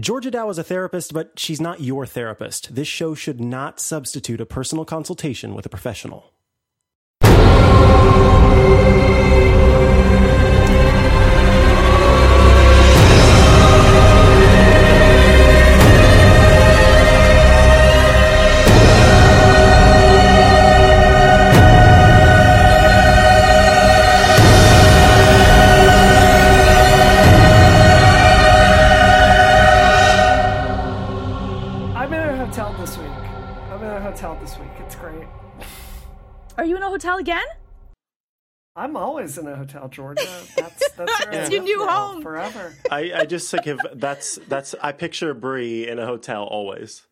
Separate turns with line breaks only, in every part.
Georgia Dow is a therapist, but she's not your therapist. This show should not substitute a personal consultation with a professional.
I'm always in a hotel, Georgia. That's that's where I
It's your new home.
forever.
I, I just think of that's that's I picture Brie in a hotel always.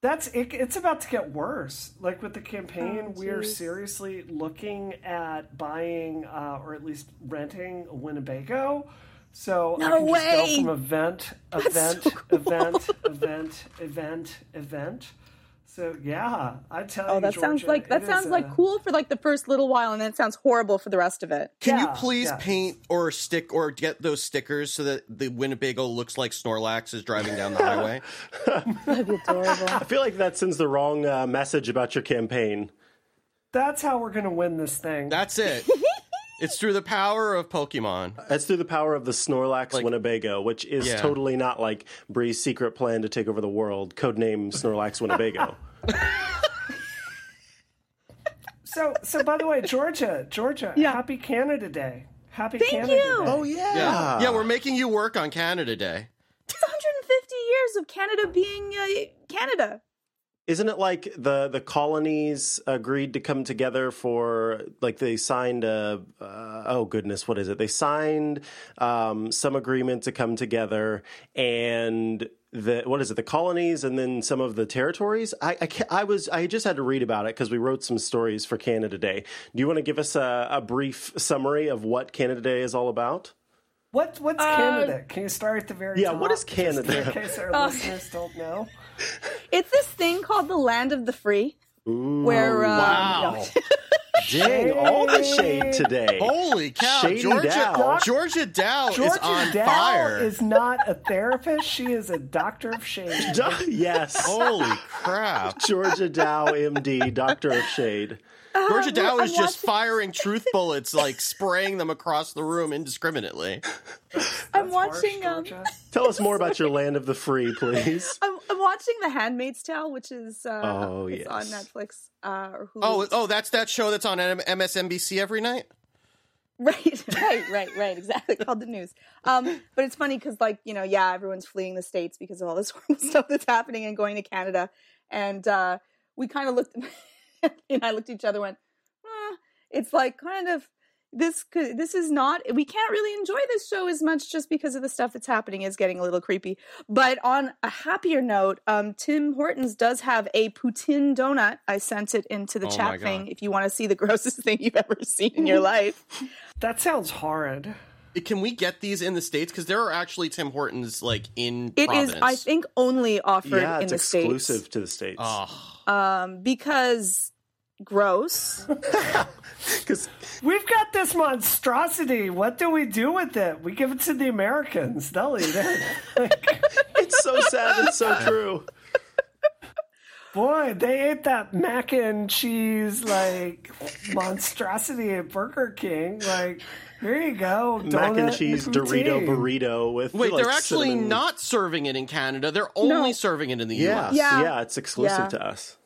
That's it, it's about to get worse. Like with the campaign,
Oh,
we are seriously looking at buying uh, or at least renting a Winnebago. So I
No
can just go from event, event,
so cool.
event, event, event, event. So yeah, I tell you,
Oh, that sounds like that sounds like
a-
cool for like the first little while, and then it sounds horrible for the rest of it.
Can you please
yeah.
paint or stick or get those stickers so that the Winnebago looks like Snorlax is driving down the highway?
That'd be adorable.
I feel like that sends the wrong uh, message about your campaign.
That's how we're gonna win this thing.
That's it. it's through the power of Pokemon.
It's through the power of the Snorlax
Like-
Winnebago, which is
Yeah.
totally not like Bree's secret plan to take over the world, codename Snorlax Winnebago.
So, so by the way, Georgia, Georgia,
Yeah.
happy Canada Day. Happy
Thank
Canada
you.
Day.
oh yeah.
Yeah. yeah, we're making you work on Canada Day.
It's 150 years of Canada being uh, Canada.
Isn't it like the the colonies agreed to come together for like they signed a uh, oh goodness what is it they signed um, some agreement to come together and the what is it the colonies and then some of the territories I I, I was I just had to read about it because we wrote some stories for Canada Day. Do you want to give us a, a brief summary of what Canada Day is all about?
What what's Canada? Can you start at the very
Yeah,
top?
what is Canada?
in case our listeners don't know.
It's this thing called the land of the free, where um,
Wow.
Dang, all the shade today.
Holy cow.
Shady
Georgia
Dow.
Georgia Dow is on
Dow
fire.
is not a therapist. She is a doctor of shade.
yes.
Holy crap.
Georgia Dow, MD, Doctor of Shade.
Georgia Dow
I'm
is just
watching-
firing truth bullets, like spraying them across the room indiscriminately.
I'm
That's harsh,
watching um,
Tell us more about your land of the free, please.
I'm, I'm watching The Handmaid's Tale, which is uh,
Oh,
it's on. Netflix uh, or Hulu.
Oh, oh, that's that show that's on M- MSNBC every night.
Right, right, right, right. Exactly. Called the news. Um, but it's funny because, like, you know, yeah, everyone's fleeing the states because of all this horrible stuff that's happening and going to Canada, and uh, we kind of looked, and I looked at each other, and went, "Uh, it's like kind of this. could- This is not. We can't really enjoy this show as much just because of the stuff that's happening. Is getting a little creepy. But on a happier note, um, Tim Hortons does have a poutine donut. I sent it into the
Oh
chat thing. If you want to see the grossest thing you've ever seen in your life.
That sounds horrid.
Can we get these in the states? Because there are actually Tim Hortons like in
It is,
Providence.
I think, only offered
Yeah,
in
it's
the
exclusive
states.
Exclusive to the States.
Oh,
Um, because gross.
Because
We've got this monstrosity. What do we do with it? We give it to the Americans. They'll eat it. Like,
it's so sad and so true.
boy, they ate that mac and cheese like monstrosity at Burger King. Like, here you go,
Mac and cheese
poutine.
Dorito burrito with
wait,
like,
they're actually
cinnamon-
not serving it in Canada. They're only
No.
serving it in the
Yeah,
U.S.
yeah,
Yeah.
it's exclusive
Yeah.
to us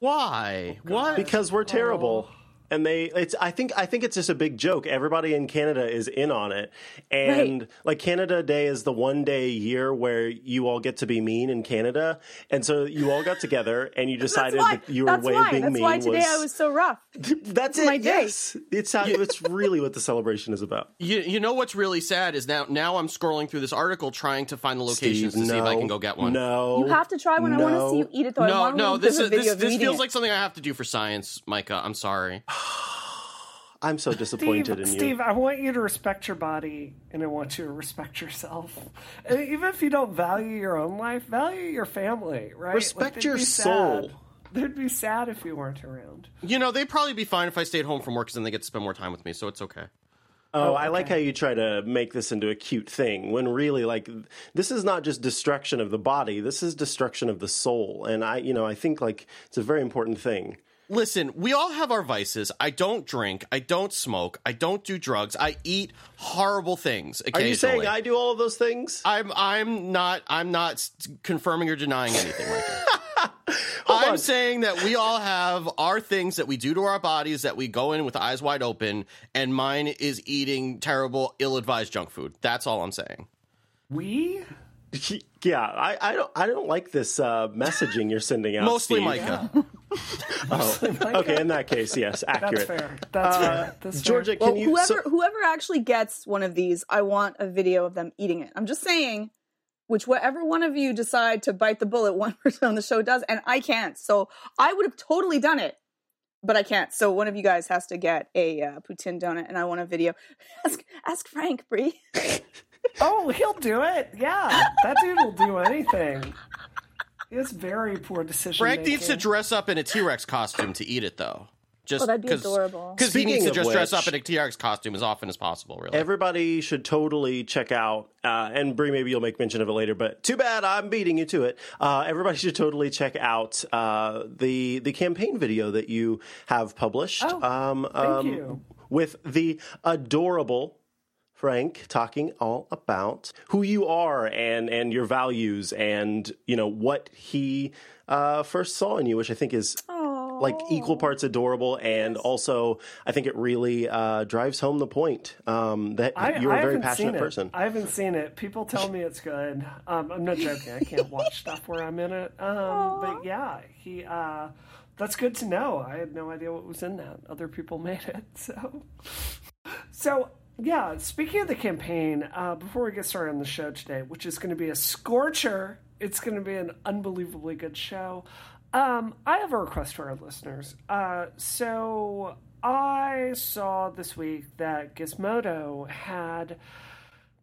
Why? Oh, what?
because we're terrible. Oh. And they, it's. I think. I think it's just a big joke. Everybody in Canada is in on it, and
Right.
like Canada Day is the one day a year where you all get to be mean in Canada, and so you all got together and you
That's
decided
why.
that your
That's
way
why.
of being
That's
mean
why today I was so rough.
That's
my
it.
day.
Yes, it's how, it's really what the celebration is about.
You, you know what's really sad is now now I'm scrolling through this article trying to find the locations
Steve,
to see if I can go get one.
No,
You have to try one. I want to see you eat it, though.
No, no. This is this, this feels
eating
like something I have to do for science, Micah. I'm sorry.
I'm so
Steve,
disappointed in you.
Steve, I want you to respect your body and I want you to respect yourself. And even if you don't value your own life, value your family, right?
Respect
they'd
your soul.
They'd be sad if you weren't around.
You know, they'd probably be fine if I stayed home from work because then they get to spend more time with me, so it's okay.
Oh,
Oh,
I like how you try to make this into a cute thing when really like this is not just destruction of the body, this is destruction of the soul. And I, you know, I think like it's a very important thing.
Listen, we all have our vices. I don't drink. I don't smoke. I don't do drugs. I eat horrible things
Are
occasionally.
you saying I do all of those things?
I'm I'm not I'm not confirming or denying anything right now. I'm
on.
saying that we all have our things that we do to our bodies that we go in with eyes wide open, and mine is eating terrible, ill-advised junk food. That's all I'm saying.
We?
yeah, I, I don't I don't like this uh, messaging you're sending out.
Mostly
Steve.
Micah.
Okay, in that case, yes,
That's
accurate.
fair. That's fair. That's fair.
Georgia, can
Well,
you?
whoever
so-
whoever actually gets one of these, I want a video of them eating it. I'm just saying, which whatever one of you decide to bite the bullet, one person on the show does, and I can't. So I would have totally done it, but I can't. So one of you guys has to get a uh, poutine donut, and I want a video. Ask ask Frank, Bree.
Oh, he'll do it. Yeah, that dude will do anything. He has very poor decision.
Frank needs to dress up in a T-Rex costume to eat it, though. Just
Oh, that'd be adorable.
Because he needs to
of
just dress up in a T-Rex costume as often as possible. Really.
Everybody should totally check out, uh, and Brie, maybe you'll make mention of it later. But too bad I'm beating you to it. Uh, everybody should totally check out uh, the the campaign video that you have published.
Oh,
um,
thank
um,
you.
With the adorable Frank talking all about who you are and and your values and you know what he uh, first saw in you, which I think is like equal parts adorable and also I think it really uh, drives home the point um, that
I,
you're
I
a very passionate person.
I haven't seen it. People tell me it's good. Um, I'm not joking. I can't watch stuff where I'm in it. Um, but yeah, he. Uh, that's good to know. I had no idea what was in that. Other people made it. So, so yeah. Speaking of the campaign, uh, before we get started on the show today, which is going to be a scorcher, it's going to be an unbelievably good show. Um, I have a request for our listeners. Uh, so I saw this week that Gizmodo had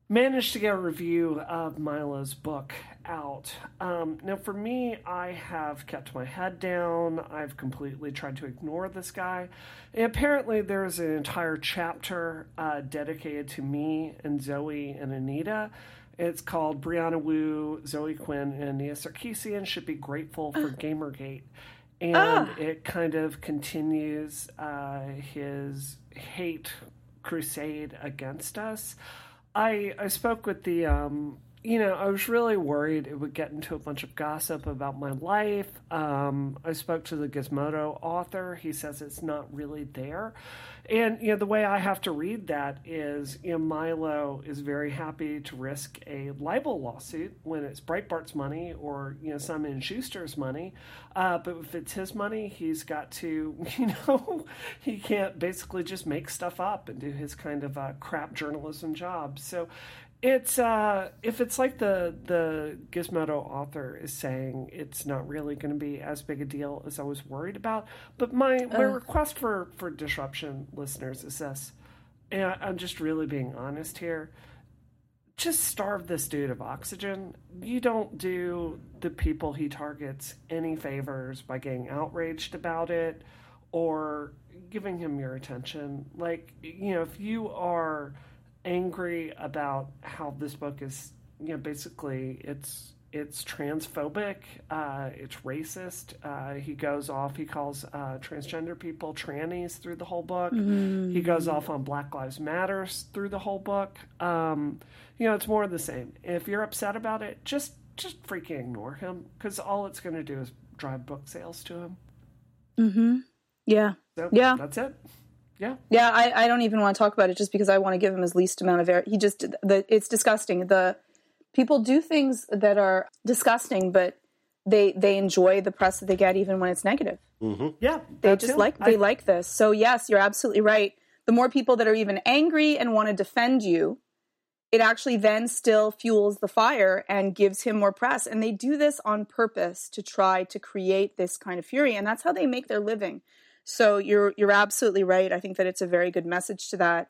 managed to get a review of Milo's book out. Um, now, for me, I have kept my head down. I've completely tried to ignore this guy. And apparently, there's an entire chapter uh, dedicated to me and Zoe and Anita. It's called Brianna Wu, Zoe Quinn, and Anita Sarkeesian should be grateful for Gamergate. And it kind of continues uh, his hate crusade against us. I I spoke with the um you know, I was really worried it would get into a bunch of gossip about my life. Um, I spoke to the Gizmodo author. He says it's not really there. And, you know, the way I have to read that is, you know, Milo is very happy to risk a libel lawsuit when it's Breitbart's money or, you know, Simon Schuster's money. Uh, but if it's his money, he's got to, you know, he can't basically just make stuff up and do his kind of uh, crap journalism job. So, it's uh, if it's like the the Gizmodo author is saying, it's not really going to be as big a deal as I was worried about. But my my request for for disruption listeners is this, and I'm just really being honest here. Just starve this dude of oxygen. You don't do the people he targets any favors by getting outraged about it or giving him your attention. Like, you know, if you are angry about how this book is, you know, basically it's it's transphobic, uh, it's racist. Uh, he goes off. He calls uh, transgender people trannies through the whole book. He goes off on Black Lives Matters through the whole book. Um, you know, it's more of the same. If you're upset about it, just just freaking ignore him because all it's going to do is drive book sales to him.
Mm-hmm. Yeah.
So
Yeah.
that's it. Yeah.
Yeah, I, I don't even want to talk about it just because I want to give him his least amount of air. He just the it's disgusting. The people do things that are disgusting, but they they enjoy the press that they get even when it's negative. Mm-hmm.
Yeah.
They just
him.
like
I-
they like this. So yes, you're absolutely right. The more people that are even angry and want to defend you, it actually then still fuels the fire and gives him more press. And they do this on purpose to try to create this kind of fury, and that's how they make their living. So you're you're absolutely right. I think that it's a very good message to that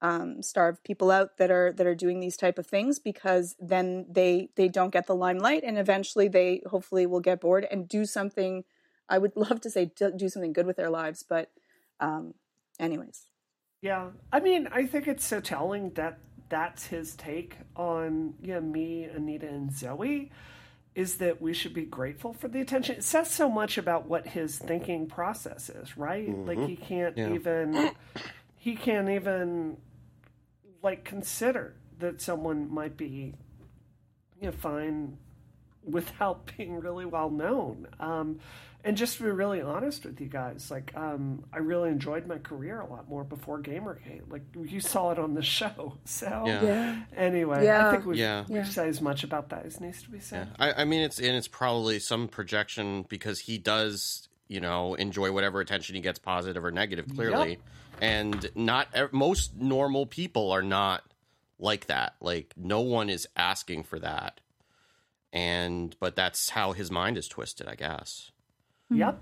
um, starve people out that are that are doing these type of things because then they they don't get the limelight and eventually they hopefully will get bored and do something. I would love to say do, something good with their lives, but um, anyways,
Yeah, I mean, I think it's so telling that that's his take on you know, me, Anita, and Zoe. Is that we should be grateful for the attention? It says so much about what his thinking process is, right? Mm-hmm. Like he can't yeah. even he can't even like consider that someone might be you know fine without being really well known. Um, and just to be really honest with you guys, like um, I really enjoyed my career a lot more before Gamergate. Like you saw it on the show. So yeah. Yeah. anyway, yeah. I think we've, yeah. we've said as much about that as needs to be said.
I, I mean, it's and it's probably some projection because he does, you know, enjoy whatever attention he gets, positive or negative, clearly. Yep. And not most normal people are not like that. Like no one is asking for that. And but that's how his mind is twisted, I guess.
Yep.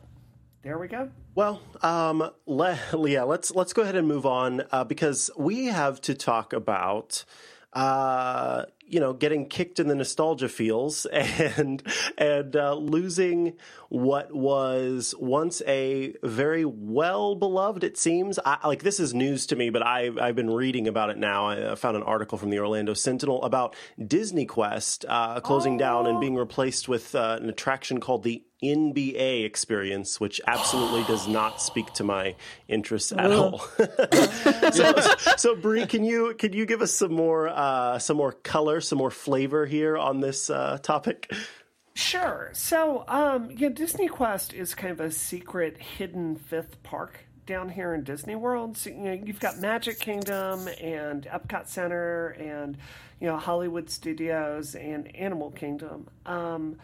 There we go.
Well, um, le- yeah, let's let's go ahead and move on uh, because we have to talk about uh, you know, getting kicked in the nostalgia feels and and uh, losing what was once a very well beloved. It seems I, like this is news to me, but I I've been reading about it now. I found an article from the Orlando Sentinel about Disney Quest uh, closing oh. down and being replaced with uh, an attraction called the NBA experience, which absolutely does not speak to my interests at all. so, so Brie, can you can you give us some more uh, some more color, some more flavor here on this uh, topic?
Sure. So, um, yeah, Disney Quest is kind of a secret, hidden fifth park down here in Disney World. So, you know, you've got Magic Kingdom and Epcot Center and you know Hollywood Studios and Animal Kingdom. Um,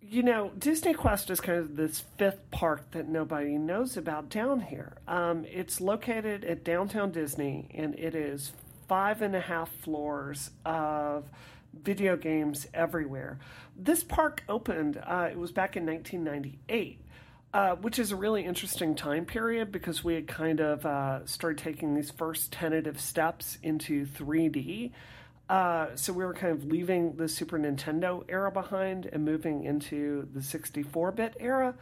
you know, Disney Quest is kind of this fifth park that nobody knows about down here. Um, it's located at downtown Disney, and it is five and a half floors of video games everywhere. This park opened, uh, it was back in 1998. Uh, which is a really interesting time period because we had kind of uh, started taking these first tentative steps into 3D. Uh, so we were kind of leaving the Super Nintendo era behind and moving into the 64 bit era.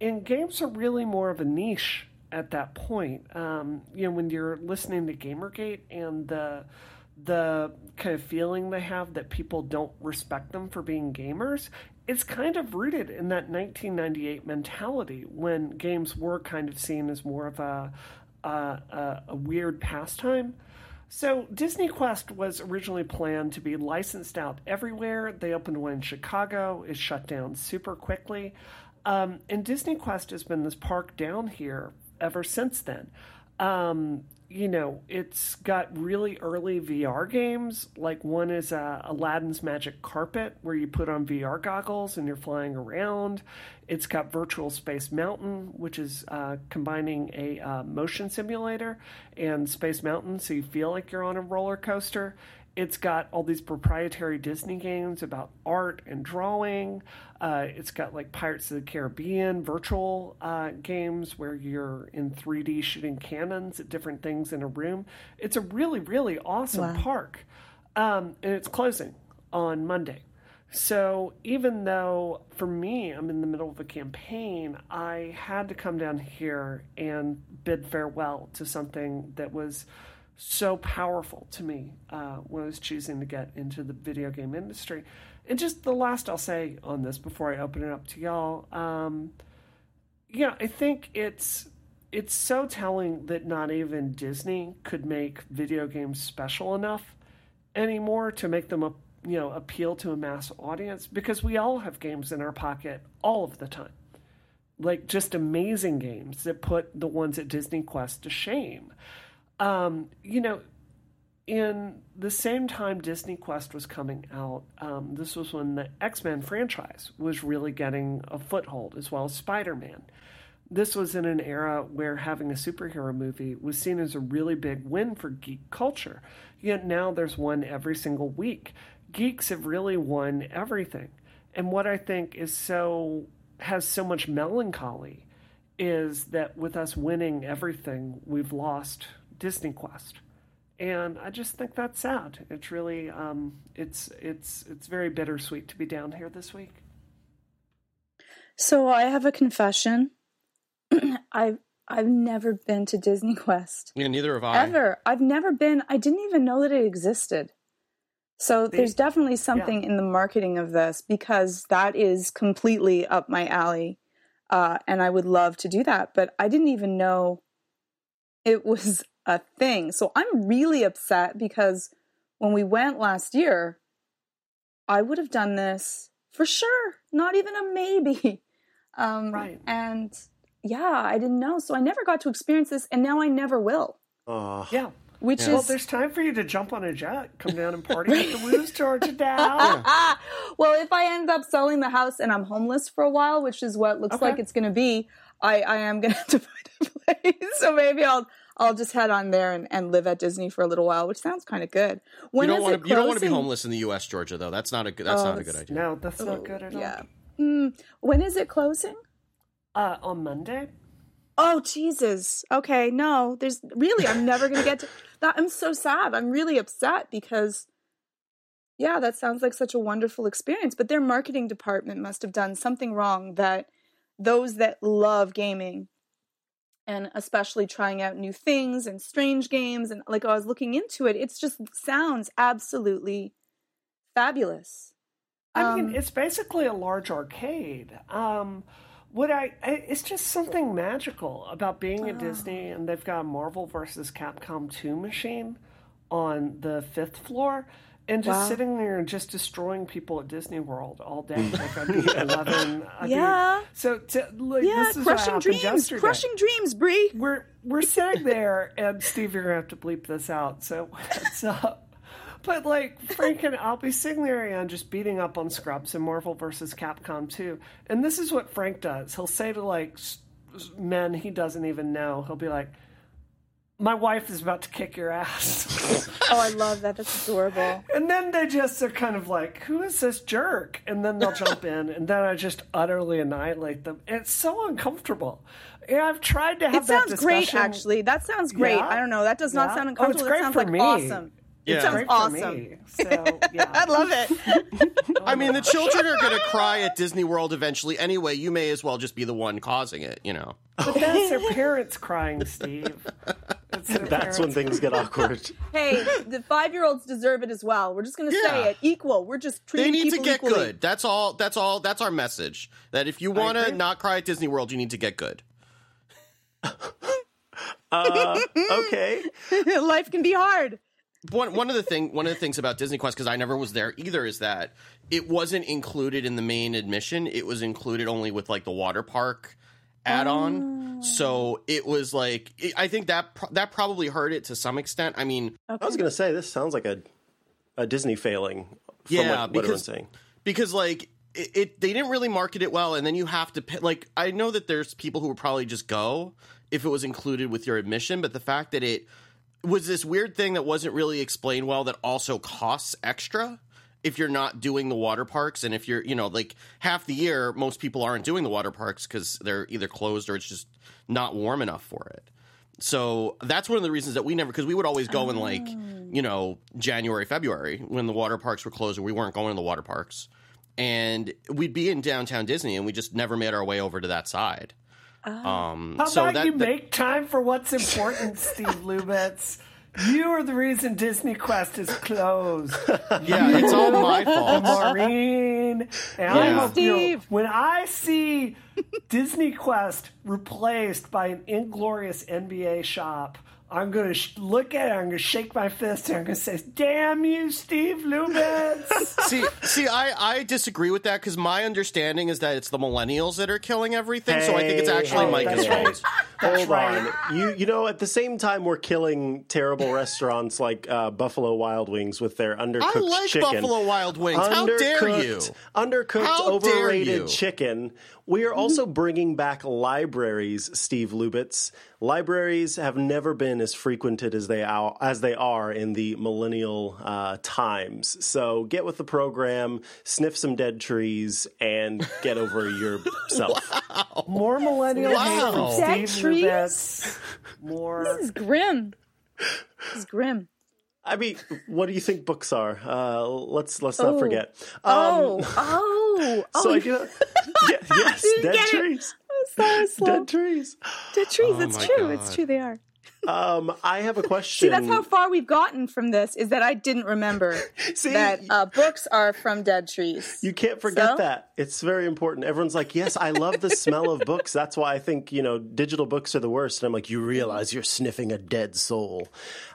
And games are really more of a niche at that point. Um, you know, when you're listening to Gamergate and the the kind of feeling they have that people don't respect them for being gamers, it's kind of rooted in that 1998 mentality when games were kind of seen as more of a a, a, weird pastime. So, Disney Quest was originally planned to be licensed out everywhere. They opened one in Chicago, it shut down super quickly. Um, and Disney Quest has been this park down here ever since then. Um, you know, it's got really early VR games. Like one is uh, Aladdin's Magic Carpet, where you put on VR goggles and you're flying around. It's got Virtual Space Mountain, which is uh, combining a uh, motion simulator and Space Mountain, so you feel like you're on a roller coaster. It's got all these proprietary Disney games about art and drawing. Uh, it's got like Pirates of the Caribbean virtual uh, games where you're in 3D shooting cannons at different things in a room. It's a really, really awesome wow. park. Um, and it's closing on Monday. So even though for me, I'm in the middle of a campaign, I had to come down here and bid farewell to something that was so powerful to me uh, when I was choosing to get into the video game industry. And just the last I'll say on this before I open it up to y'all, um, yeah, I think it's it's so telling that not even Disney could make video games special enough anymore to make them a you know appeal to a mass audience because we all have games in our pocket all of the time like just amazing games that put the ones at Disney Quest to shame um, you know, in the same time Disney Quest was coming out, um, this was when the X Men franchise was really getting a foothold, as well as Spider Man. This was in an era where having a superhero movie was seen as a really big win for geek culture. Yet now there's one every single week. Geeks have really won everything. And what I think is so has so much melancholy is that with us winning everything, we've lost Disney Quest, and I just think that's sad. It's really um, it's it's it's very bittersweet to be down here this week.
So I have a confession. I've I've never been to Disney Quest.
Yeah, neither have I.
Ever. I've never been. I didn't even know that it existed. So there's definitely something in the marketing of this because that is completely up my alley. Uh, and I would love to do that, but I didn't even know it was a thing. So I'm really upset because when we went last year, I would have done this for sure, not even a maybe. Um,
Right.
And yeah, I didn't know. So I never got to experience this, and now I never will.
Oh,
Yeah.
Which
Well,
is
there's time for you to jump on a jet, come down and party at the Woos, Georgia now.
well, if I end up selling the house and I'm homeless for a while, which is what looks
Okay.
like it's going to be, I, I am going to have to find a place. So maybe I'll I'll just head on there and, and live at Disney for a little while, which sounds kind of good. When
you don't want
it
to. You don't want to be homeless in the U.S., Georgia, though. That's not a good. That's
Oh,
not a good idea.
No, that's not good at all.
Yeah. Hmm. when is it closing?
Uh, on Monday?
Oh Jesus. Okay, no. There's really I'm never going to get to that. I'm so sad. I'm really upset because yeah, that sounds like such a wonderful experience, but their marketing department must have done something wrong that those that love gaming and especially trying out new things and strange games and like I was looking into it, it's just sounds absolutely fabulous.
I mean,
Um,
it's basically a large arcade. Um, what I, I it's just something magical about being
Oh.
at Disney, and they've got a Marvel versus Capcom 2 machine on the fifth floor. And just
Wow.
sitting there and just destroying people at Disney World all day. Like I'd be eleven. I'd be-
Yeah.
so to, like,
yeah,
this is
crushing
happened
dreams,
yesterday
crushing dreams, Brie.
we're we're sitting there, and Steve, you're gonna have to bleep this out. So what's up? But like Frank and I'll be sitting there and just beating up on Scrubs and Marvel versus Capcom 2. And this is what Frank does. He'll say to like s- s- men he doesn't even know. He'll be like, "My wife is about to kick your ass,"
Oh, I love that. That's adorable.
and then they just are kind of like, "Who is this jerk?" And then they'll jump in, and then I just utterly annihilate them. It's so uncomfortable. Yeah, I've tried to have
It
that
sounds great, actually. That sounds great.
Yeah.
I don't know. That does not
Yeah.
sound
Oh, it's
uncomfortable.
great
that sounds
for
like
me.
awesome.
Yeah.
It sounds
Great
awesome.
me. So yeah,
I love it.
I mean, the children are going to cry at Disney World eventually anyway. You may as well just be the one causing it, you know.
but that's their parents crying, Steve. It's their
That's when things get awkward.
hey, the five year olds deserve it as well. We're just going to
Yeah.
say it. Equal. We're just treating.
They
treating
need to get
equally.
good. That's all. That's all. That's our message. That if you want to not cry at Disney World, you need to get good.
Uh, okay.
Life can be hard.
one one of the thing one of the things about Disney Quest because I never was there either is that it wasn't included in the main admission. It was included only with like the water park add-on. So oh. it was like it, I think that pro- that probably hurt it to some extent. I mean,
I was gonna say this sounds like a a Disney failing. From
Yeah,
what, what
because-
everyone's saying.
because like it, it they didn't really market it well and then you have to pay, like i know that there's people who would probably just go if it was included with your admission but the fact that it was this weird thing that wasn't really explained well that also costs extra if you're not doing the water parks and if you're you know like half the year most people aren't doing the water parks because they're either closed or it's just not warm enough for it. So that's one of the reasons that we never because we would always go in like you know january february when the water parks were closed or we weren't going to the water parks. And we'd be in downtown disney and we just never made our way over to that side. Um
How
so
about
that,
you
that-
make time for what's important, Steve Lubitz? You are the reason Disney Quest is closed.
yeah it's all my fault
Maureen. And I
Yeah.
hope you
Steve.
when I see Disney Quest replaced by an inglorious NBA shop, I'm going to sh- look at it, I'm going to shake my fist, and I'm going to say, Damn you, Steve Lubitz.
see see i i disagree with that because my understanding is that it's the millennials that are killing everything so i think it's actually
hey,
mike's
that's
fault
right.
Hold
right.
on. You you know at the same time we're killing terrible restaurants like uh, Buffalo Wild Wings with their undercooked
i like
chicken.
buffalo wild wings how dare you
Undercooked- Undercooked,
How dare
overrated
you.
chicken. We are also bringing back libraries, Steve Lubitz. Libraries have never been as frequented as they are, as they are in the millennial uh, times. So get with the program, sniff some dead trees, and get over yourself.
More millennial hate
Wow.
from
Dead
Steve
trees?
Lubitz. More.
This is grim. This is grim.
I mean, what do you think books are? Uh, let's let's not
Oh.
forget. Um,
Oh, oh, oh!
so I do. Yeah, yes,
didn't
dead
get it.
trees.
I'm so slow.
Dead trees.
Dead trees.
Oh
it's
my
true. It's true. They are.
Um, I have a question.
See, that's how far we've gotten from this. Is that I didn't remember
See,
that uh, books are from dead trees.
You can't forget
So?
that. It's very important. Everyone's like, yes, I love the smell of books. That's why I think, you know, digital books are the worst. And I'm like, you realize you're sniffing a dead soul.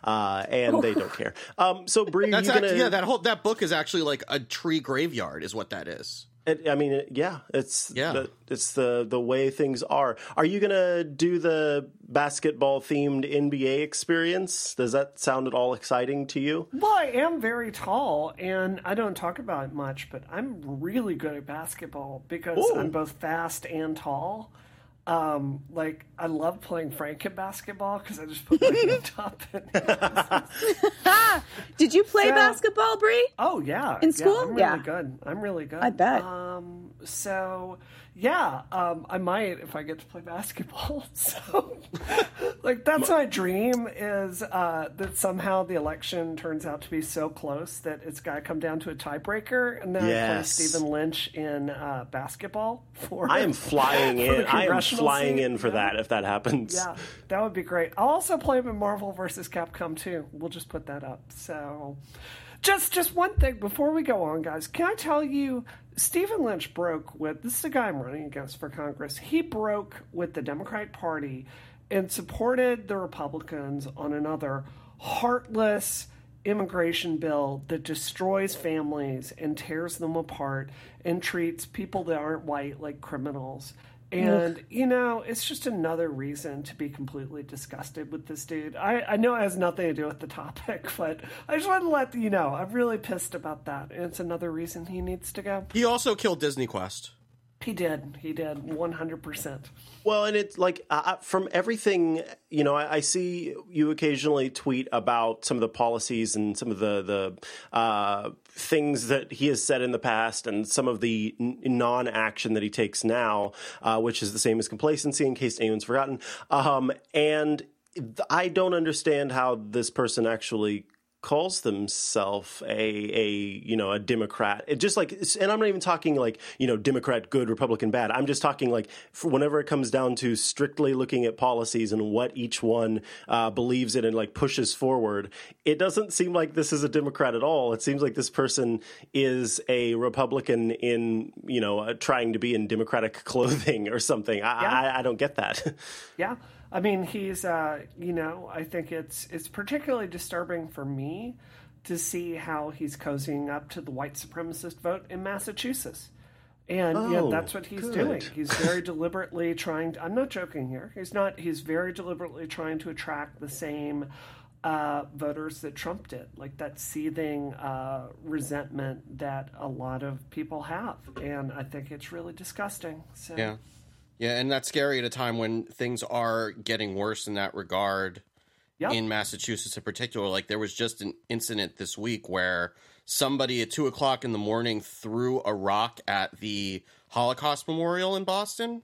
Uh, and they don't care. Um, so, Bree,
That's
you
actually,
gonna,
yeah. That whole that book is actually like a tree graveyard, is what that is.
It- I mean, it- yeah, it's,
Yeah.
The, it's the, the way things are. Are you going to do the basketball themed NBA experience? Does that sound at all exciting to you?
Well, I am very tall, and I don't talk about it much, but I'm really good at basketball because
Ooh.
I'm both fast and tall. Um, like I love playing Franken basketball because I just put my hand up. And,
Did you play
So-
basketball, Bree?
oh yeah,
In
yeah,
school?
I'm really
Yeah.
good. I'm really good.
I bet.
Um, so yeah, um, I might if I get to play basketball. So, like, that's my dream is uh, that somehow the election turns out to be so close that it's got to come down to a tiebreaker, and then I play
Yes.
Stephen Lynch in uh, basketball. For
I am flying in. I am flying
seat,
in for
yeah.
that if that happens.
Yeah, that would be great. I'll also play him in Marvel versus Capcom too. We'll just put that up. So, just just one thing before we go on, guys. Can I tell you, Stephen Lynch broke with this is the guy I'm running against for Congress. He broke with the Democratic Party and supported the Republicans on another heartless immigration bill that destroys families and tears them apart and treats people that aren't white like criminals. And, you know, it's just another reason to be completely disgusted with this dude. I, I know it has nothing to do with the topic, but I just want to let you know I'm really pissed about that. And it's another reason he needs to go.
He also killed Disney Quest.
He did. He did 100%.
Well, and it's like uh, from everything, you know, I, I see you occasionally tweet about some of the policies and some of the the uh, things that he has said in the past, and some of the n- non-action that he takes now, uh, which is the same as complacency. In case anyone's forgotten, um, and I don't understand how this person actually calls themselves a a you know a Democrat. It just like, and I'm not even talking like you know Democrat good, Republican bad. I'm just talking like whenever it comes down to strictly looking at policies and what each one uh, believes in and like pushes forward. It doesn't seem like this is a Democrat at all. It seems like this person is a Republican in you know uh, trying to be in Democratic clothing or something. I,
Yeah.
I, I don't get that.
Yeah, I mean, he's, uh, you know, I think it's it's particularly disturbing for me to see how he's cozying up to the white supremacist vote in Massachusetts. And yeah,
Oh,
that's what he's
good.
doing. He's very deliberately trying. To, I'm not joking here. He's not. He's very deliberately trying to attract the same uh, voters that Trump did, like that seething uh, resentment that a lot of people have. And I think it's really disgusting. So,
Yeah. Yeah, and that's scary at a time when things are getting worse in that regard
Yep.
in Massachusetts in particular. Like there was just an incident this week where somebody at two o'clock in the morning threw a rock at the Holocaust Memorial in Boston,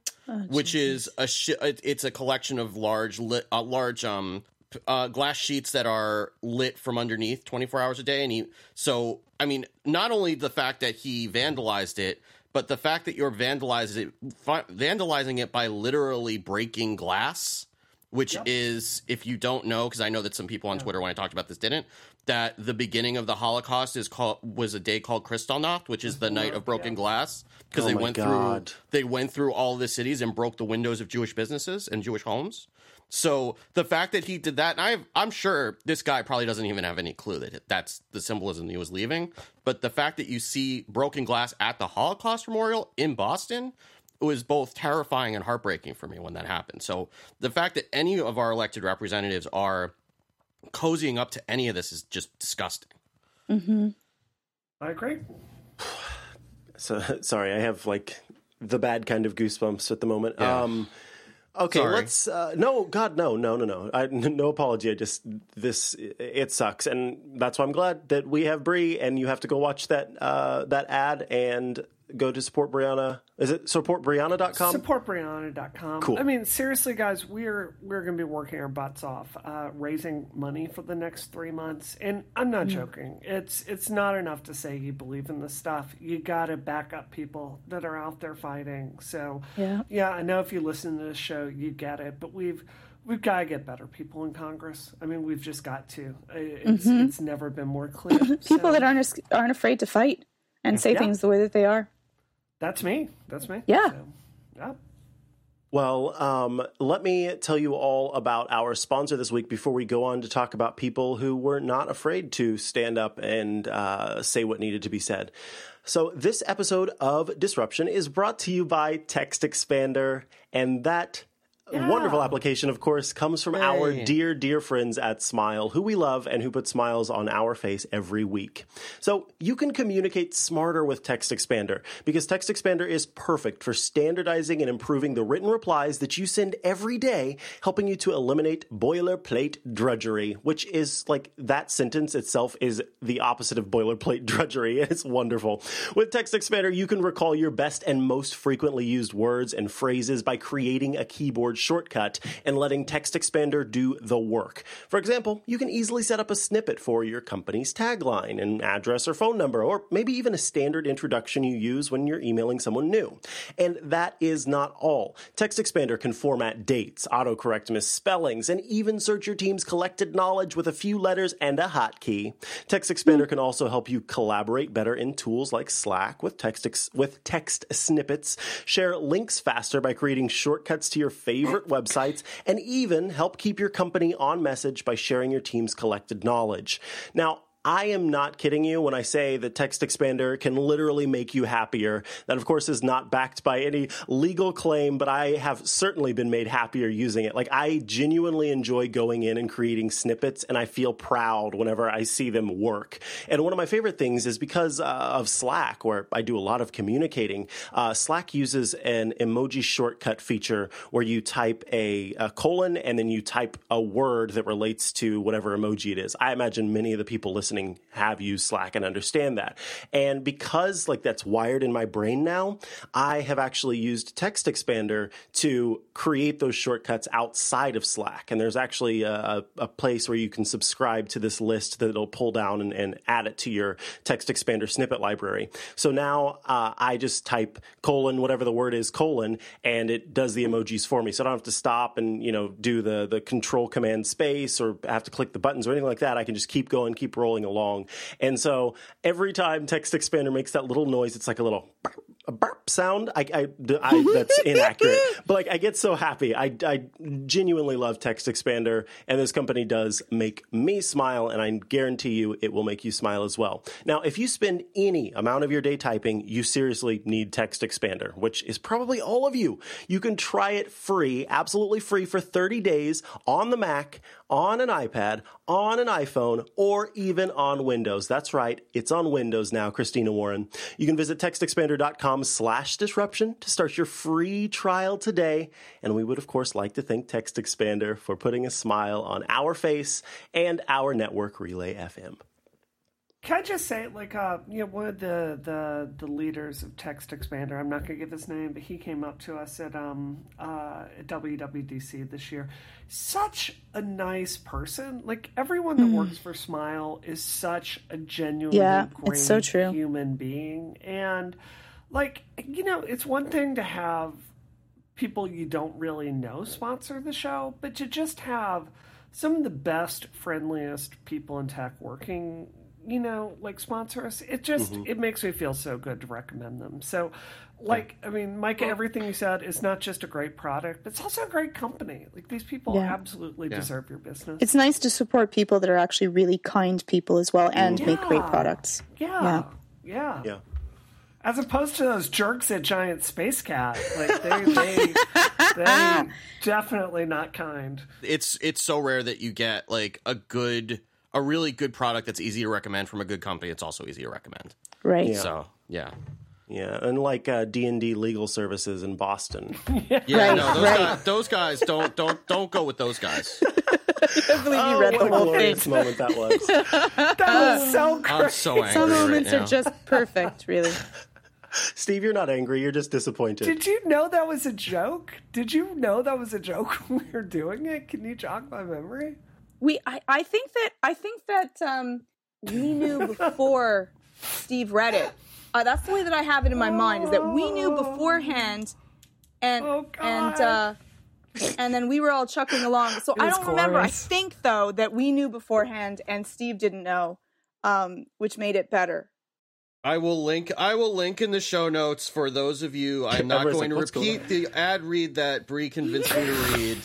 which is a shi it- it's a collection of large lit, uh, large um uh, glass sheets that are lit from underneath 24 hours a day and he so i mean not only the fact that he vandalized it but the fact that you're vandalizing it vandalizing it by literally breaking glass which is if you don't know because i know that some people on twitter when i talked about this didn't that the beginning of the holocaust is called was a day called kristallnacht which is the mm-hmm. night of broken glass because
Oh
they went
God.
through they went through all the cities and broke the windows of jewish businesses and jewish homes so the fact that he did that, and I, I'm sure this guy probably doesn't even have any clue that that's the symbolism he was leaving. But the fact that you see broken glass at the Holocaust Memorial in Boston was both terrifying and heartbreaking for me when that happened. So the fact that any of our elected representatives are cozying up to any of this is just disgusting.
I agree.
So sorry, I have like the bad kind of goosebumps at the moment.
Yeah.
Um, okay,
Sorry.
let's. Uh, no, God, no, no, no, no. I, no apology. I just this it sucks, and that's why I'm glad that we have Brie, and you have to go watch that uh, that ad and go to support Brianna. Is it supportbrianna.com?
supportbrianna.com.
Cool.
I mean, seriously, guys, we're we're going to be working our butts off, uh, raising money for the next three months. And I'm not joking. It's it's not enough to say you believe in this stuff. You got to back up people that are out there fighting. So
Yeah.
yeah, I know if you listen to this show, you get it. But we've we've got to get better people in Congress. I mean, we've just got to. It's it's never been more clear.
People
So,
that aren't aren't afraid to fight and say
Yeah.
things the way that they are.
That's me. That's me.
Yeah.
So, yeah.
Well, um, let me tell you all about our sponsor this week before we go on to talk about people who were not afraid to stand up and uh, say what needed to be said. So, this episode of Disruption is brought to you by Text Expander, and that wonderful application, of course, comes from our dear, dear friends at Smile, who we love and who put smiles on our face every week. So you can communicate smarter with Text Expander because Text Expander is perfect for standardizing and improving the written replies that you send every day, helping you to eliminate boilerplate drudgery, which is like that sentence itself is the opposite of boilerplate drudgery. It's wonderful. With Text Expander, you can recall your best and most frequently used words and phrases by creating a keyboard shortcut and letting Text Expander do the work. For example, you can easily set up a snippet for your company's tagline, an address or phone number, or maybe even a standard introduction you use when you're emailing someone new. And that is not all. Text Expander can format dates, autocorrect misspellings, and even search your team's collected knowledge with a few letters and a hotkey. Text Expander can also help you collaborate better in tools like Slack with text ex- with text snippets, share links faster by creating shortcuts to your favorite websites, and even help keep your company on message by sharing your team's collected knowledge. Now, I am not kidding you when I say that Text Expander can literally make you happier. That, of course, is not backed by any legal claim, but I have certainly been made happier using it. Like, I genuinely enjoy going in and creating snippets, and I feel proud whenever I see them work. And one of my favorite things is because uh, of Slack, where I do a lot of communicating. Uh, Slack uses an emoji shortcut feature where you type a, a colon and then you type a word that relates to whatever emoji it is. I imagine many of the people listening have used Slack and understand that. And because like that's wired in my brain now, I have actually used Text Expander to create those shortcuts outside of Slack. And there's actually a, a place where you can subscribe to this list that it'll pull down and, and add it to your Text Expander snippet library. So now uh, I just type colon, whatever the word is, colon, and it does the emojis for me. So I don't have to stop and, you know, do the, the control command space or have to click the buttons or anything like that. I can just keep going, keep rolling along. And so every time Text Expander makes that little noise, it's like a little a burp sound. I, I, I- that's inaccurate, but like I get so happy. I, I genuinely love Text Expander, and this company does make me smile, and I guarantee you it will make you smile as well. Now, if you spend any amount of your day typing, you seriously need Text Expander, which is probably all of you. You can try it free, absolutely free for 30 days on the Mac, on an iPad, on an iPhone, or even on Windows. That's right, it's on Windows now, Christina Warren. You can visit textexpander.com slash disruption to start your free trial today. And we would, of course, like to thank Text Expander for putting a smile on our face and our network, Relay FM.
Can I just say, like, uh, you know, one of the, the the leaders of Text Expander, I'm not going to give his name, but he came up to us at um uh at WWDC this year. Such a nice person. Like everyone that works for Smile is such a genuinely
Yeah,
great
it's so true.
human being, and like you know, it's one thing to have people you don't really know sponsor the show, but to just have some of the best, friendliest people in tech working, you know, like sponsor us, it just mm-hmm. it makes me feel so good to recommend them. So, like, I mean, Micah, everything you said is not just a great product, but it's also a great company. Like these people
Yeah.
absolutely deserve your business.
It's nice to support people that are actually really kind people as well and make great
Yeah.
products.
yeah, yeah,
Yeah.
As opposed to those jerks at Giant Spacekat, like they they they definitely not kind.
it's it's so rare that you get like a good a really good product that's easy to recommend from a good company it's also easy to recommend
Right.
so yeah
Yeah, and like uh, D and D Legal Services in Boston.
yeah
Right,
no those,
right.
guys, those guys don't don't don't go with those guys
I believe you read
what
the
a
whole thing.
glorious moment that was.
That was so great.
i'm so angry
Some
right
moments
now.
are just perfect, really.
Steve, you're not angry. You're just disappointed.
Did you know that was a joke? Did you know that was a joke when we were doing it? Can you jog my memory?
We, I, I think that I think that um, we knew before Steve read it. Uh, that's the way that I have it in my mind. Is that we knew beforehand, and
Oh,
and uh, and then we were all chuckling along. So I don't remember. I think though that we knew beforehand, and Steve didn't know, um, which made it better.
I will link. I will link in the show notes for those of you. I'm not going
like,
to
"What's going
repeat the ad read that Bree convinced me to read,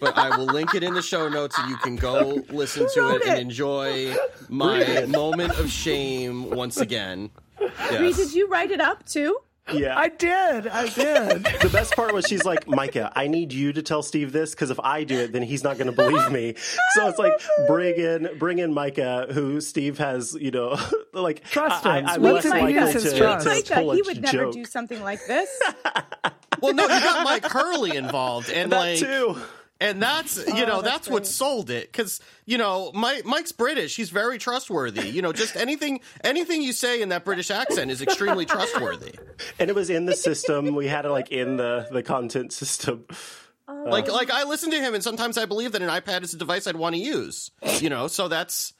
but I will link it in the show notes, and you can go listen to
wrote
it and enjoy my moment of shame once again.
Bree, did you write it up too?
Yeah.
I did. I did.
the best part was she's like, Micah, I need you to tell Steve this because if I do it, then he's not going to believe me. So it's like bring in bring in Micah, who Steve has, you know, like
Trust
I,
him.
I, I
Sweet
left Micah
is his
to,
trust.
to
Micah,
pull a
he would never
joke.
do something like this.
Well, no, you got Mike Hurley involved, and
that
like,
too.
And that's you know
Oh, that's
that's, what sold it because you know Mike Mike's British. He's very trustworthy. You know, just anything anything you say in that British accent is extremely trustworthy.
And it was in the system. We had it like in the the content system.
Like like I listen to him, and sometimes I believe that an iPad is a device I'd want to use. You know, so that's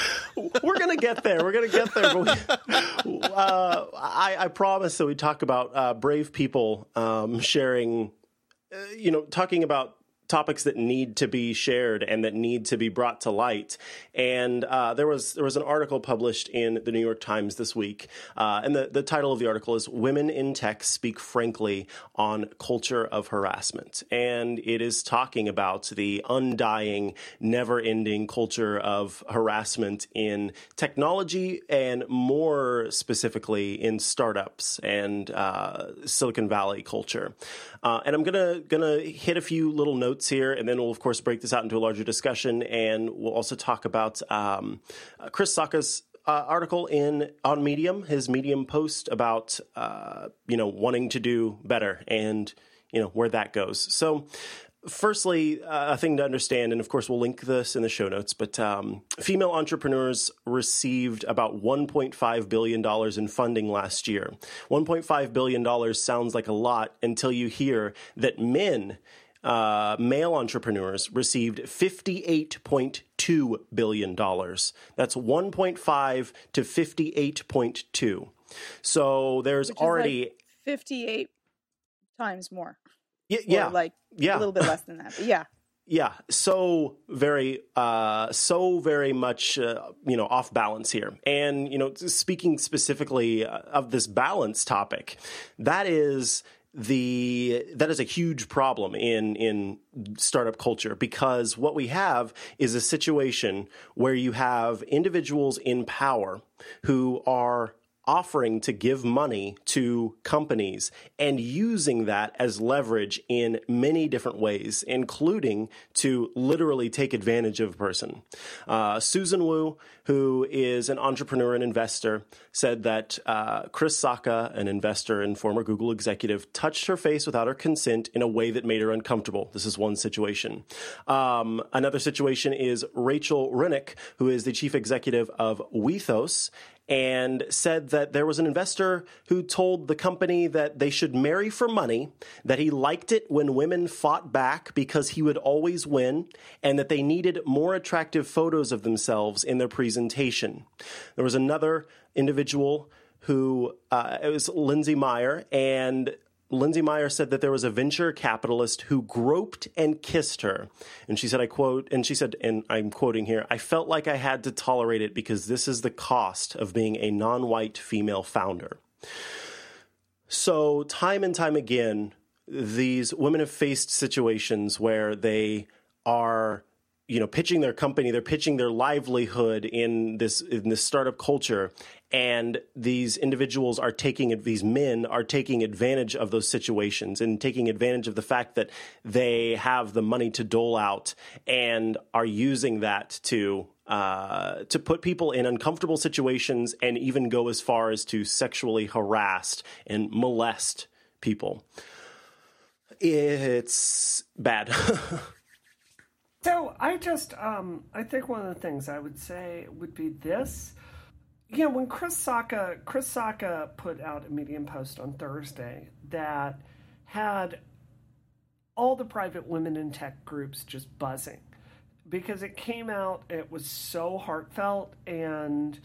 We're gonna get there. We're gonna get there. We, uh, I, I promise that we talk about uh, brave people um, sharing, uh, you know, talking about topics that need to be shared and that need to be brought to light. And uh, there was there was an article published in the New York Times this week, uh, and the the title of the article is "Women in Tech Speak Frankly on Culture of Harassment," and it is talking about the undying, never-ending culture of harassment in technology and more specifically in startups and uh, Silicon Valley culture. Uh, and I'm gonna gonna hit a few little notes here, and then we'll of course break this out into a larger discussion, and we'll also talk about um, uh, Chris Sacca's. Uh, article in on Medium, his Medium post about uh, you know wanting to do better and you know where that goes. So, firstly, uh, a thing to understand, and of course we'll link this in the show notes. But um, female entrepreneurs received about 1.5 billion dollars in funding last year. 1.5 billion dollars sounds like a lot until you hear that men uh, male entrepreneurs received $58.2 billion. That's 1.5 to 58.2. So there's already,
like 58 times more.
yeah,
Or
yeah,
like
yeah.
a little bit less than that. But yeah.
yeah so very uh so very much uh, you know off balance here and you know speaking specifically uh, of this balance topic that is the that is a huge problem in in startup culture because what we have is a situation where you have individuals in power who are offering to give money to companies and using that as leverage in many different ways, including to literally take advantage of a person. Uh, Susan Wu, who is an entrepreneur and investor, said that uh, Chris Sacca, an investor and former Google executive, touched her face without her consent in a way that made her uncomfortable. This is one situation. Um, another situation is Rachel Renock, who is the chief executive of Wethos and said that there was an investor who told the company that they should marry for money, that he liked it when women fought back because he would always win, and that they needed more attractive photos of themselves in their presentation. There was another individual who uh, it was Lindsay Meyer, and Lindsay Meyer said that there was a venture capitalist who groped and kissed her. And she said, I quote, and she said, and I'm quoting here, I felt like I had to tolerate it because this is the cost of being a non white female founder. So, time and time again, these women have faced situations where they are you know pitching their company they're pitching their livelihood in this in this startup culture. And these individuals are taking these men are taking advantage of those situations and taking advantage of the fact that they have the money to dole out and are using that to uh, to put people in uncomfortable situations and even go as far as to sexually harass and molest people. It's bad
So I just, um, I think one of the things I would say would be this. yeah, when Chris Sacca, Chris Sacca put out a Medium post on Thursday that had all the private women in tech groups just buzzing because it came out it was so heartfelt and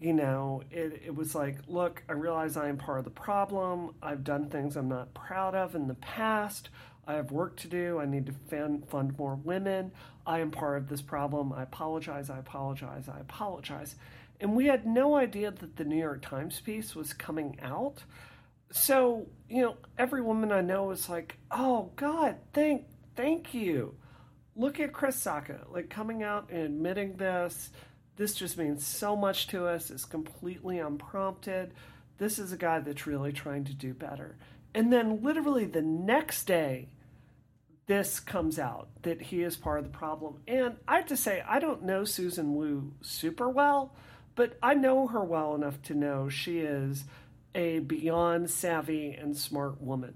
you know it, it was like look i realize i am part of the problem i've done things i'm not proud of in the past i have work to do i need to fund, fund more women i am part of this problem i apologize i apologize i apologize and we had no idea that the new york times piece was coming out so you know every woman i know is like oh god thank thank you look at Chris Sacca, like coming out and admitting this. This just means so much to us. It's completely unprompted. This is a guy that's really trying to do better. And then, literally, the next day, this comes out that he is part of the problem. And I have to say, I don't know Susan Wu super well, but I know her well enough to know she is a beyond savvy and smart woman.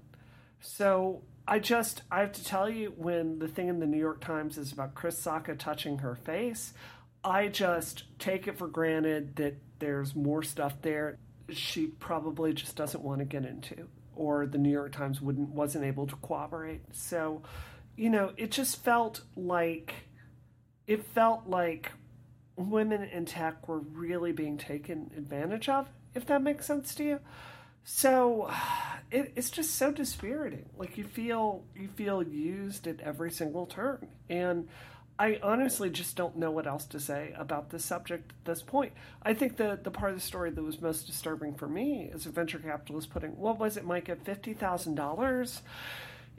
So I just, I have to tell you, when the thing in the New York Times is about Chris Sacca touching her face, I just take it for granted that there's more stuff there she probably just doesn't want to get into, or the New York Times wouldn't wasn't able to cooperate. So, you know, it just felt like it felt like women in tech were really being taken advantage of, if that makes sense to you. So it, it's just so dispiriting. Like you feel you feel used at every single turn, and I honestly just don't know what else to say about this subject at this point. I think the the part of the story that was most disturbing for me is a venture capitalist putting what was it, Mike, at fifty thousand dollars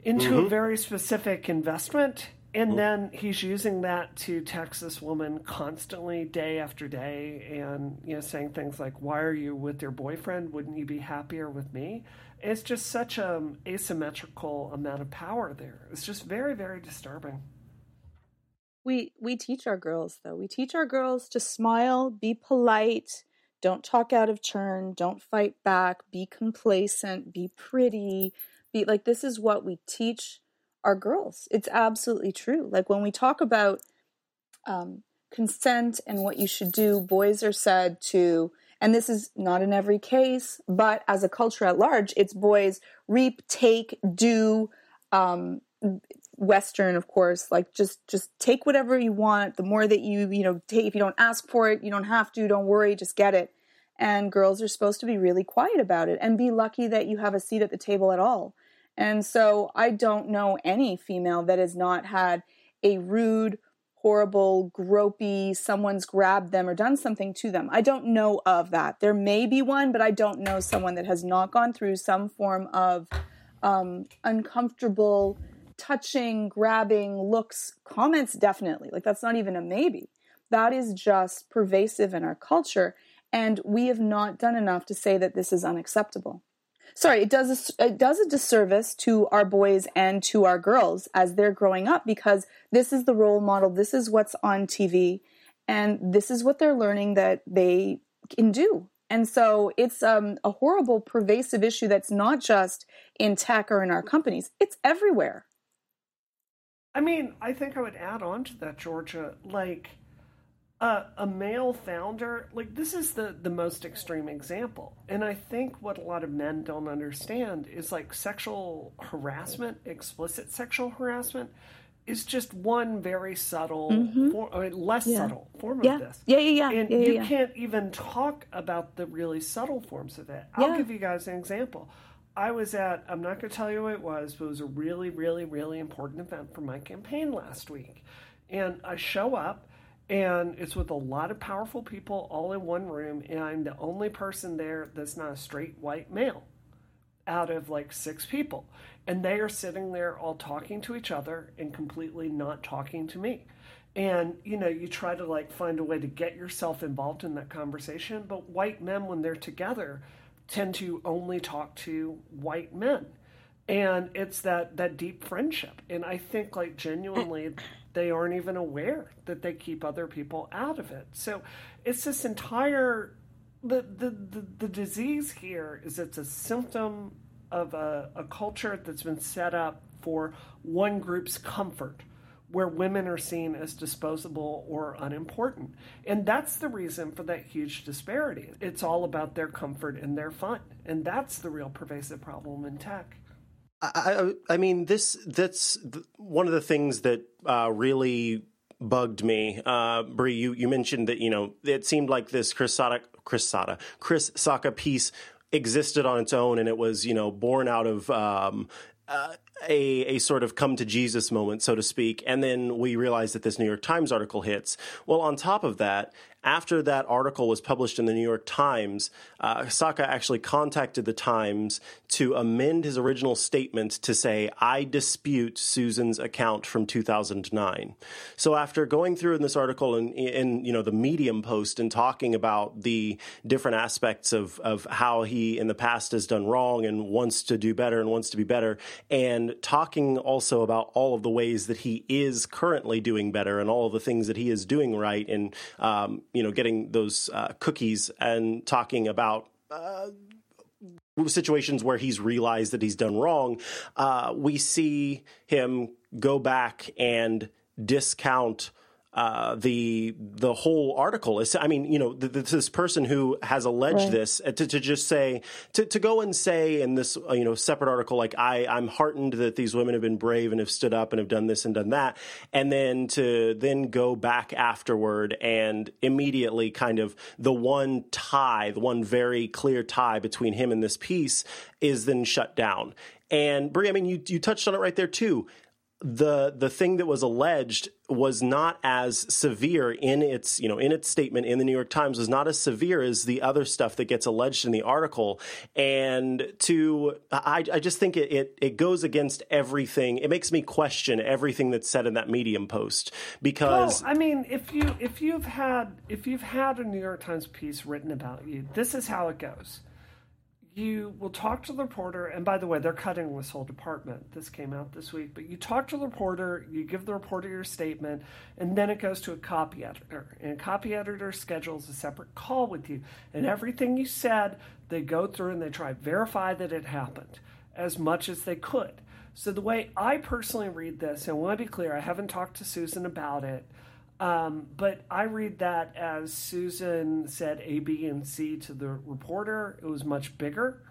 into mm-hmm. a very specific investment and then he's using that to text this woman constantly, day after day, and you know, saying things like, "Why are you with your boyfriend? Wouldn't you be happier with me?" It's just such an asymmetrical amount of power there. It's just very, very disturbing.
We we teach our girls though. We teach our girls to smile, be polite, don't talk out of turn, don't fight back, be complacent, be pretty, be like this is what we teach our girls. It's absolutely true. Like when we talk about um, consent and what you should do, boys are said to, and this is not in every case, but as a culture at large, it's boys reap, take, do. Um, Western, of course, like just just take whatever you want. The more that you you know take, if you don't ask for it, you don't have to. Don't worry, just get it. And girls are supposed to be really quiet about it and be lucky that you have a seat at the table at all. And so I don't know any female that has not had a rude, horrible, gropey, someone's grabbed them or done something to them. I don't know of that. There may be one, but I don't know someone that has not gone through some form of um, uncomfortable, touching, grabbing looks, comments, definitely. Like that's not even a maybe. That is just pervasive in our culture. And we have not done enough to say that this is unacceptable sorry, it does a, it does a disservice to our boys and to our girls as they're growing up because this is the role model, this is what's on TV, and this is what they're learning that they can do. And so it's um, a horrible, pervasive issue that's not just in tech or in our companies; it's everywhere.
I mean, I think I would add on to that, Georgia. Like, uh, a male founder, like this is the the most extreme example. And I think what a lot of men don't understand is like sexual harassment, explicit sexual harassment is just one very subtle mm-hmm. form, I mean, less yeah. subtle form
yeah.
of this.
Yeah, yeah,
yeah. And
yeah,
you can't even talk about the really subtle forms of it. I'll give you guys an example. I was at, I'm not going to tell you what it was, but it was a really, really, really important event for my campaign last week. And I show up and it's with a lot of powerful people all in one room and i'm the only person there that's not a straight white male out of like six people and they are sitting there all talking to each other and completely not talking to me and you know you try to like find a way to get yourself involved in that conversation but white men when they're together tend to only talk to white men. And it's that that deep friendship. And i think like genuinely they aren't even aware that they keep other people out of it. So it's this entire the the the, the disease here is it's a symptom of a, a culture that's been set up for one group's comfort where women are seen as disposable or unimportant. And that's the reason for that huge disparity. It's all about their comfort and their fun. And that's the real pervasive problem in tech.
I, I, mean, this that's one of the things that uh, really bugged me. Uh, Brie, you, you mentioned that, you know, it seemed like this Chris Sacca, Chris Sacca, Chris Sacca piece existed on its own and it was, you know, born out of um, uh, a a sort of come to Jesus moment, so to speak, and then we realize that this New York Times article hits. Well, on top of that, after that article was published in the New York Times, uh, Sacca actually contacted the Times to amend his original statement to say, I dispute Susan's account from 2009. So after going through in this article and in, you know, the Medium post and talking about the different aspects of, of how he in the past has done wrong and wants to do better and wants to be better, and talking also about all of the ways that he is currently doing better and all of the things that he is doing right and um, you know, getting those uh, cookies and talking about. Uh, situations where he's realized that he's done wrong, uh, we see him go back and discount uh, the the whole article is. I mean, you know, this person who has alleged right. this uh, to, to just say to, to go and say in this uh, you know separate article like I I'm heartened that these women have been brave and have stood up and have done this and done that, and then to then go back afterward and immediately kind of the one tie, the one very clear tie between him and this piece is then shut down. And Brie, I mean, you you touched on it right there too the the thing that was alleged was not as severe in its you know in its statement in the New York Times was not as severe as the other stuff that gets alleged in the article. And to I, I just think it, it it goes against everything. It makes me question everything that's said in that medium post because
well, I mean if you if you've had if you've had a New York Times piece written about you this is how it goes you will talk to the reporter, and by the way, they're cutting this whole department. This came out this week, but you talk to the reporter, you give the reporter your statement, and then it goes to a copy editor. And a copy editor schedules a separate call with you. And everything you said, they go through and they try to verify that it happened as much as they could. So the way I personally read this, and I want to be clear, I haven't talked to Susan about it. Um, but I read that as Susan said A, B, and C to the reporter. It was much bigger.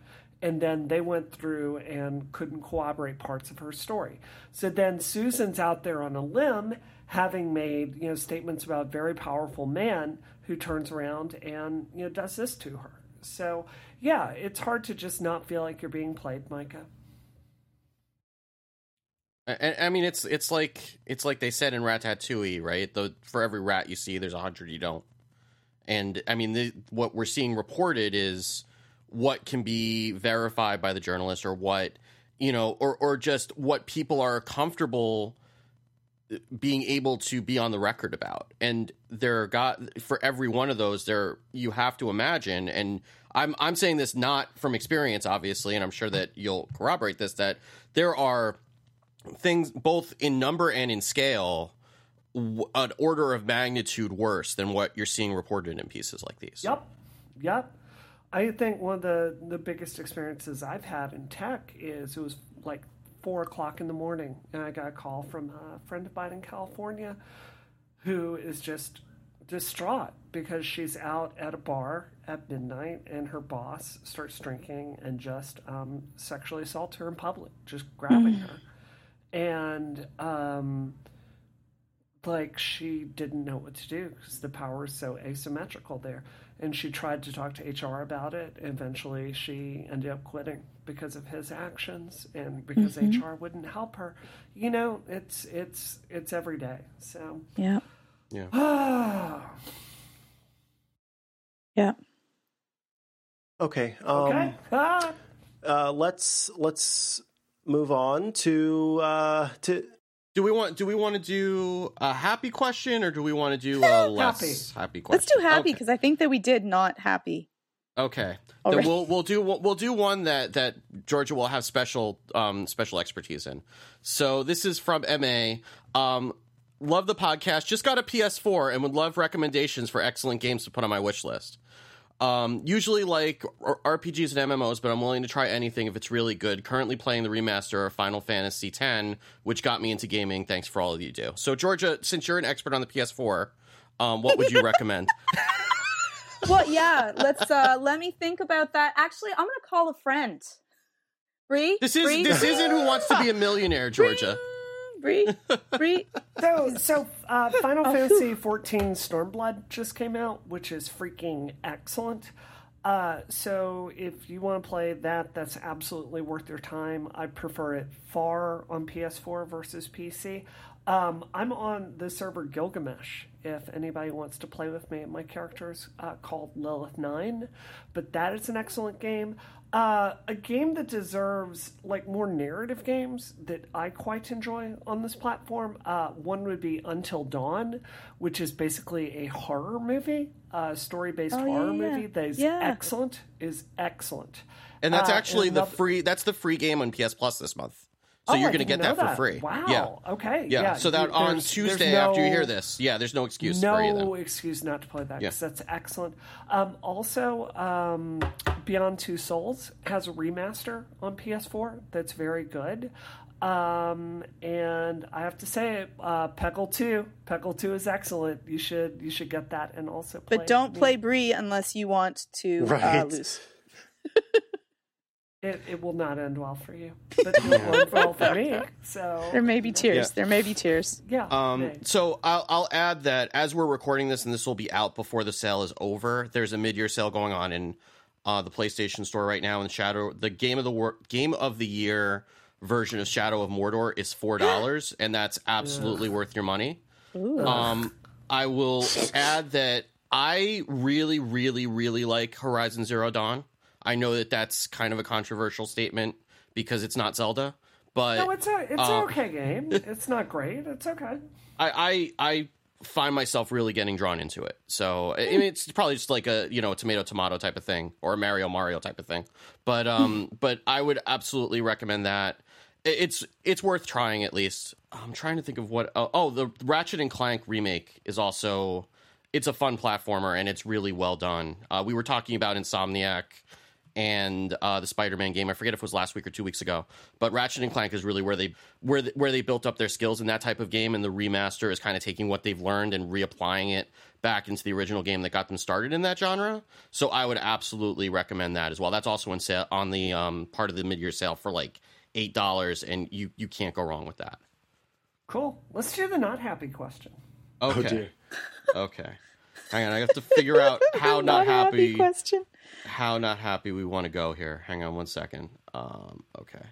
And then they went through and couldn't corroborate parts of her story. So then Susan's out there on a limb, having made you know statements about a very powerful man who turns around and you know does this to her. So yeah, it's hard to just not feel like you're being played, Micah.
I, I mean, it's it's like it's like they said in Ratatouille, right? The for every rat you see, there's a hundred you don't. And I mean, the, what we're seeing reported is what can be verified by the journalist, or what you know, or or just what people are comfortable being able to be on the record about. And there got for every one of those, there you have to imagine, and I'm I'm saying this not from experience, obviously, and I'm sure that you'll corroborate this that there are things both in number and in scale an order of magnitude worse than what you're seeing reported in pieces like these.
Yep. Yep. I think one of the, the biggest experiences I've had in tech is it was like four o'clock in the morning, and I got a call from a friend of mine in California who is just distraught because she's out at a bar at midnight and her boss starts drinking and just um, sexually assaults her in public, just grabbing mm. her and um, like she didn't know what to do because the power is so asymmetrical there. And she tried to talk to HR about it. Eventually, she ended up quitting because of his actions and because mm-hmm. HR wouldn't help her. You know, it's it's it's every day. So
yeah,
yeah,
yeah.
Okay. Um,
okay. Ah.
Uh, let's let's move on to uh, to.
Do we want? Do we want to do a happy question, or do we want to do a less happy, happy question?
Let's do happy because okay. I think that we did not happy.
Okay, then we'll we'll do we'll, we'll, do one that that Georgia will have special um special expertise in. So this is from Ma. Um, love the podcast. Just got a PS4 and would love recommendations for excellent games to put on my wish list. Um, usually like R- RPGs and MMOs, but I'm willing to try anything if it's really good. Currently playing the remaster of Final Fantasy X, which got me into gaming. Thanks for all of you do. So Georgia, since you're an expert on the PS4, um, what would you recommend?
well, yeah. Let's uh let me think about that. Actually, I'm gonna call a friend. Bree,
This is
Bree?
this isn't Who Wants to Be a Millionaire, Georgia.
Bree, Bree.
So, so uh, Final Fantasy XIV Stormblood just came out, which is freaking excellent. Uh, so, if you want to play that, that's absolutely worth your time. I prefer it far on PS4 versus PC. Um, I'm on the server Gilgamesh. If anybody wants to play with me, my character's uh, called Lilith Nine, but that is an excellent game. Uh, a game that deserves like more narrative games that I quite enjoy on this platform. Uh, one would be Until Dawn, which is basically a horror movie, a story-based
Oh,
horror
yeah.
movie that is
Yeah.
excellent. Is excellent.
And that's
Uh,
actually
and
the
another-
free. That's the free game on PS Plus this month. So
Oh,
you're going to get
know
that, for free.
Wow.
Yeah.
Okay.
Yeah.
Yeah.
So that
you-
on Tuesday
there's
after you hear this, yeah, there's no excuse for
no excuse not to play that
Yeah.
that's excellent. Um, also, um, Beyond Two Souls has a remaster on PS4 that's very good. Um, and I have to say, uh, Peggle Two, Peggle Two is excellent. You should you should get that and also play.
But don't
the-
play Bree unless you want to uh, lose.
It, it will not end well for you, but it will end well for me. So
There may be tears.
Yeah.
There may be tears.
yeah.
Um,
hey.
so I'll, I'll add that as we're recording this, and this will be out before the sale is over. There's a mid-year sale going on in uh, the PlayStation Store right now. And Shadow, the game of the wor- game of the year version of Shadow of Mordor is four dollars, and that's absolutely worth your money. Um, I will add that I really, really, really like Horizon Zero Dawn. I know that that's kind of a controversial statement because it's not Zelda, but
no, it's a it's
uh,
an okay game. It's not great. It's okay.
I, I I find myself really getting drawn into it. So I mean, it's probably just like a you know tomato tomato type of thing or a Mario Mario type of thing. But um, but I would absolutely recommend that. It's it's worth trying at least. I'm trying to think of what. Oh, oh, the Ratchet and Clank remake is also. It's a fun platformer and it's really well done. Uh, we were talking about Insomniac and uh, the Spider-Man game. I forget if it was last week or two weeks ago, but Ratchet and Clank is really where they where the, where they built up their skills in that type of game, and the remaster is kind of taking what they've learned and reapplying it back into the original game that got them started in that genre. So I would absolutely recommend that as well. That's also in sale on the um, part of the mid-year sale for like eight dollars, and you you can't go wrong with that.
Cool. Let's do the not happy question.
Okay,
dear.
okay. Hang on, I have to figure out how not, happy
question.
how not happy we want to go here. Hang on one second. Um, okay.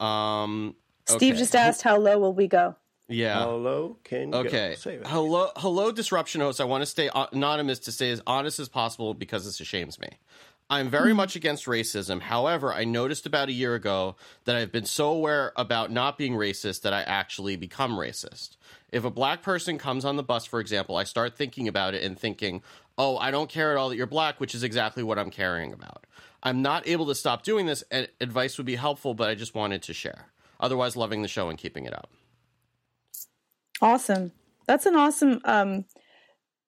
Um,
Steve
okay.
just asked how low will we go?
Yeah.
Hello, can you
Okay.
go? Save it.
Hello, hello, disruption host. I want to stay anonymous to stay as honest as possible because this shames me. I'm very much against racism. However, I noticed about a year ago that I've been so aware about not being racist that I actually become racist. If a black person comes on the bus, for example, I start thinking about it and thinking, oh, I don't care at all that you're black, which is exactly what I'm caring about. I'm not able to stop doing this, advice would be helpful, but I just wanted to share. Otherwise, loving the show and keeping it up.
Awesome. That's an awesome. Um,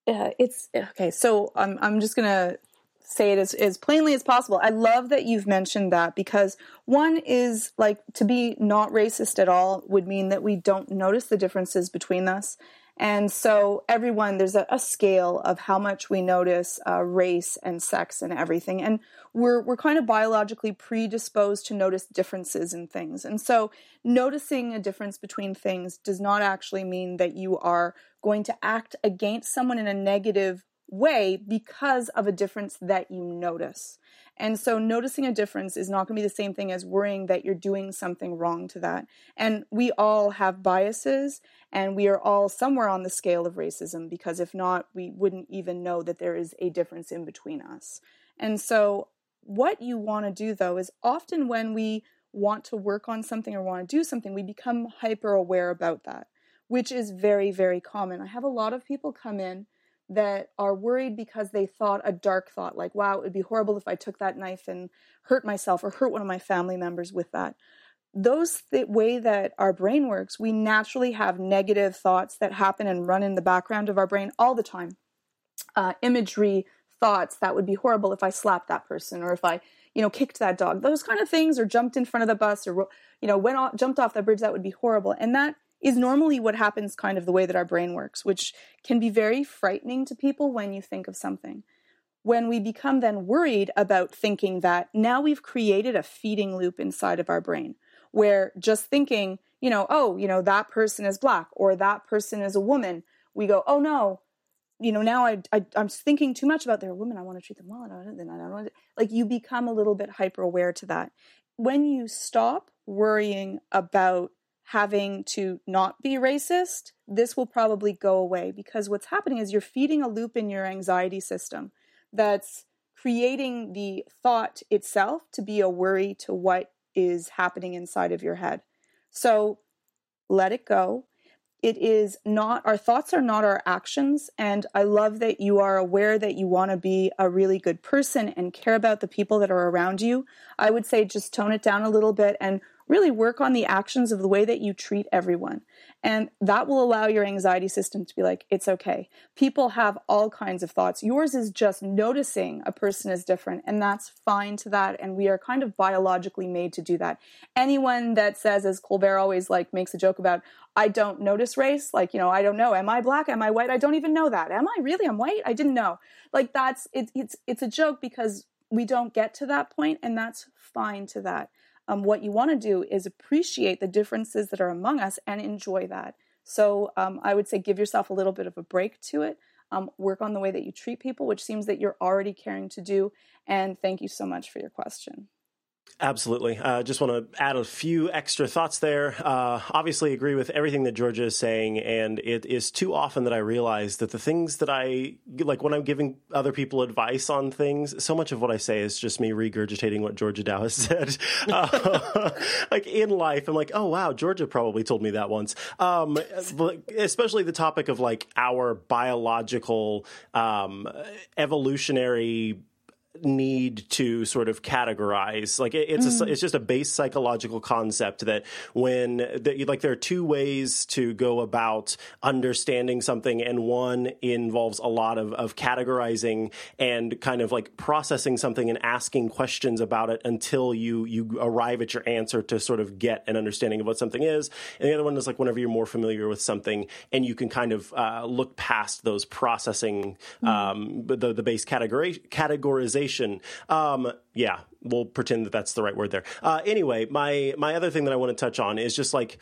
uh, it's okay. So I'm I'm just gonna say it as, as plainly as possible. I love that you've mentioned that because one is like to be not racist at all would mean that we don't notice the differences between us. And so everyone, there's a, a scale of how much we notice uh, race and sex and everything, and we're we're kind of biologically predisposed to notice differences in things. And so noticing a difference between things does not actually mean that you are going to act against someone in a negative way because of a difference that you notice. And so noticing a difference is not going to be the same thing as worrying that you're doing something wrong to that. And we all have biases and we are all somewhere on the scale of racism because if not, we wouldn't even know that there is a difference in between us. And so what you want to do though is often when we want to work on something or want to do something, we become hyper aware about that, which is very, very common. I have a lot of people come in that are worried because they thought a dark thought, like, wow, it would be horrible if I took that knife and hurt myself or hurt one of my family members with that. Those the way that our brain works, we naturally have negative thoughts that happen and run in the background of our brain all the time. Uh, imagery, thoughts that would be horrible if I slapped that person or if I, you know, kicked that dog. Those kind of things or jumped in front of the bus or you know, went off, jumped off that bridge that would be horrible. And that is normally what happens kind of the way that our brain works, which can be very frightening to people when you think of something. When we become then worried about thinking that, now we've created a feeding loop inside of our brain where just thinking, you know, oh, you know, that person is black or that person is a woman, we go, oh no, you know, now I, I am thinking too much about their women. I want to treat them well. And then I don't want to, like you become a little bit hyper aware to that. When you stop worrying about having to not be racist, this will probably go away because what's happening is you're feeding a loop in your anxiety system that's creating the thought itself to be a worry to what is happening inside of your head. So let it go. It is not, our thoughts are not our actions. And I love that you are aware that you want to be a really good person and care about the people that are around you. I would say just tone it down a little bit and really work on the actions of the way that you treat everyone. And that will allow your anxiety system to be like, it's okay. People have all kinds of thoughts. Yours is just noticing a person is different, and that's fine to that. And we are kind of biologically made to do that. Anyone that says, as Colbert always like makes a joke about, I don't notice race, like, you know, I don't know. Am I black? Am I white? I don't even know that. Am I really? I'm white? I didn't know. Like that's it, it's it's a joke because we don't get to that point, and that's fine to that um, what you want to do is appreciate the differences that are among us and enjoy that. So um, I would say give yourself a little bit of a break to it. Um, work on the way that you treat people, which seems that you're already caring to do. And thank you so much for your question.
Absolutely. I uh, just want to add a few extra thoughts there. Uh, obviously, agree with everything that Georgia is saying, and it is too often that I realize that the things that I like when I'm giving other people advice on things, so much of what I say is just me regurgitating what Georgia Dow has said. Uh, like in life, I'm like, oh wow, Georgia probably told me that once. Um, especially the topic of like our biological um, evolutionary need to sort of categorize like it, it's mm. a, it's just a base psychological concept that when the, like there are two ways to go about understanding something and one involves a lot of, of categorizing and kind of like processing something and asking questions about it until you you arrive at your answer to sort of get an understanding of what something is and the other one is like whenever you're more familiar with something and you can kind of uh, look past those processing mm. um, the the base category categorization um, yeah, we'll pretend that that's the right word there. Uh, anyway, my my other thing that I want to touch on is just like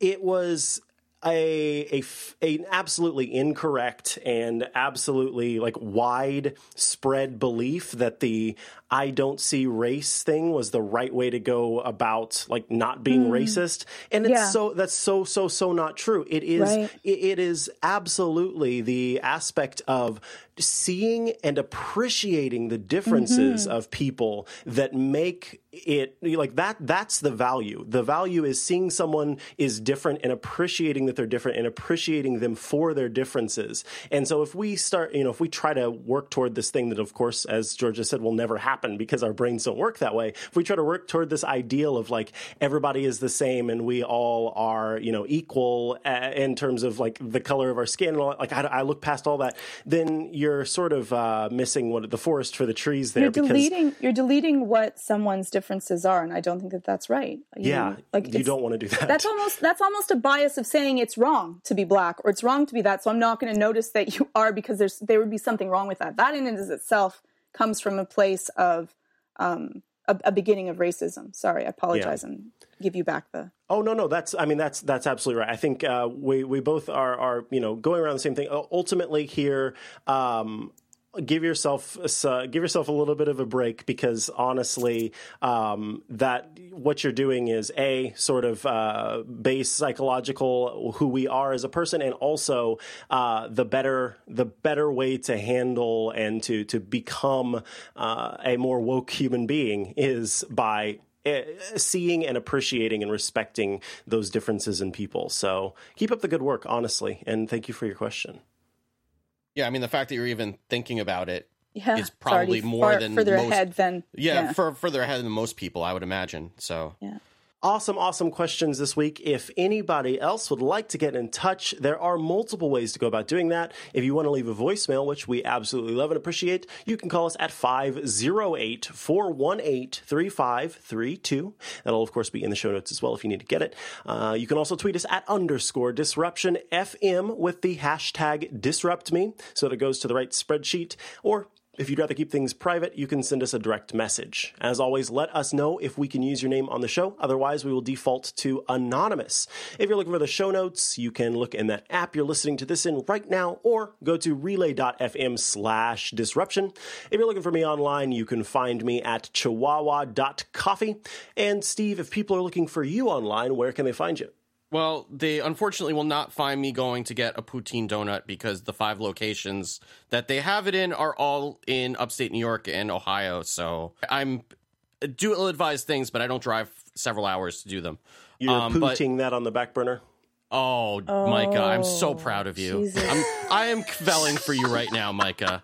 it was a, a an absolutely incorrect and absolutely like widespread belief that the I don't see race thing was the right way to go about like not being mm. racist. And it's yeah. so that's so so so not true. It is right. it, it is absolutely the aspect of seeing and appreciating the differences mm-hmm. of people that make it like that that's the value the value is seeing someone is different and appreciating that they're different and appreciating them for their differences and so if we start you know if we try to work toward this thing that of course as georgia said will never happen happen because our brains don't work that way. If we try to work toward this ideal of like everybody is the same and we all are, you know, equal uh, in terms of like the color of our skin, and all, like I, I look past all that, then you're sort of uh, missing what the forest for the trees there.
You're deleting. You're deleting what someone's differences are, and I don't think that that's right.
You yeah, know, like you don't want to do that.
That's almost that's almost a bias of saying it's wrong to be black or it's wrong to be that. So I'm not going to notice that you are because there's there would be something wrong with that. That in and of itself comes from a place of um, a, a, beginning of racism. Sorry, I apologize yeah. and give you back the.
Oh no, no, that's I mean that's that's absolutely right. I think uh, we we both are are you know going around the same thing. Ultimately, here. Um, give yourself uh, give yourself a little bit of a break because honestly, um, that what you're doing is a sort of uh, base psychological who we are as a person, and also uh, the better the better way to handle and to to become uh, a more woke human being is by uh, seeing and appreciating and respecting those differences in people. So keep up the good work, honestly, and thank you for your question.
Yeah, I mean the fact that you're even thinking about it yeah, is probably more far, than
further
most,
ahead than
yeah, yeah. For, further ahead than most people, I would imagine. So
yeah.
Awesome, awesome questions this week. If anybody else would like to get in touch, there are multiple ways to go about doing that. If you want to leave a voicemail, which we absolutely love and appreciate, you can call us at 508 418 3532. That'll, of course, be in the show notes as well if you need to get it. Uh, you can also tweet us at underscore disruption FM with the hashtag disrupt me so that it goes to the right spreadsheet or if you'd rather keep things private, you can send us a direct message. As always, let us know if we can use your name on the show. Otherwise, we will default to anonymous. If you're looking for the show notes, you can look in that app you're listening to this in right now or go to relay.fm slash disruption. If you're looking for me online, you can find me at chihuahua.coffee. And Steve, if people are looking for you online, where can they find you?
Well, they unfortunately will not find me going to get a poutine donut because the five locations that they have it in are all in upstate New York and Ohio. So I'm do ill advised things, but I don't drive several hours to do them.
You're
Um, but-
pooting that on the back burner.
Oh, Micah, I'm so proud of you.
Jesus.
I'm I am kvelling for you right now, Micah.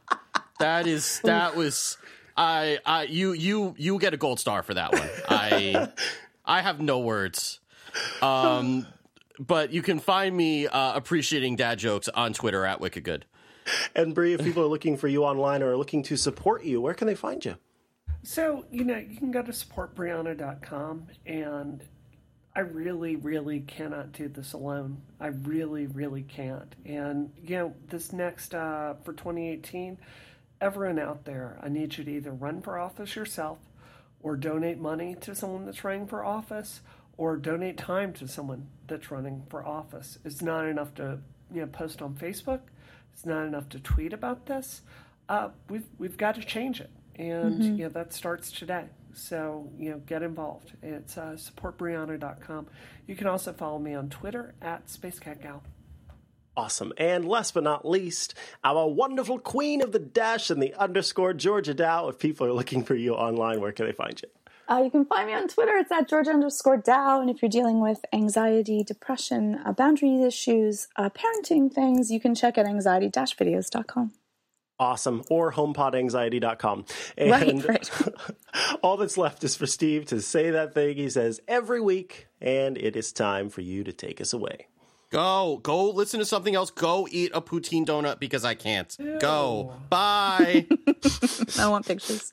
That is that was I I you you you get a gold star for that one. I I have no words. Um but you can find me uh, appreciating dad jokes on Twitter at Wickedgood.
And Bree, if people are looking for you online or are looking to support you, where can they find you?
So, you know, you can go to supportbrianna.com and I really, really cannot do this alone. I really, really can't. And, you know, this next, uh, for 2018, everyone out there, I need you to either run for office yourself or donate money to someone that's running for office or donate time to someone that's running for office. It's not enough to, you know, post on Facebook. It's not enough to tweet about this. Uh, we've, we've got to change it. And, you know, that starts today. So, you know, get involved. It's uh, supportbrianna.com. You can also follow me on Twitter at Spacekatgal.
Awesome. And last but not least, our wonderful queen of the dash and the underscore, Georgia Dow. If people are looking for you online, where can they find you?
Uh, you can find me on Twitter. It's at Georgia underscore Dow. And if you're dealing with anxiety, depression, uh, boundary issues, uh, parenting things, you can check at anxiety-videos.com.
Awesome. Or homepodanxiety.com. And
Right, right.
all that's left is for Steve to say that thing he says every week, and it is time for you to take us away.
Go, go listen to something else. Go eat a poutine donut because I can't. Go. Bye.
I want pictures.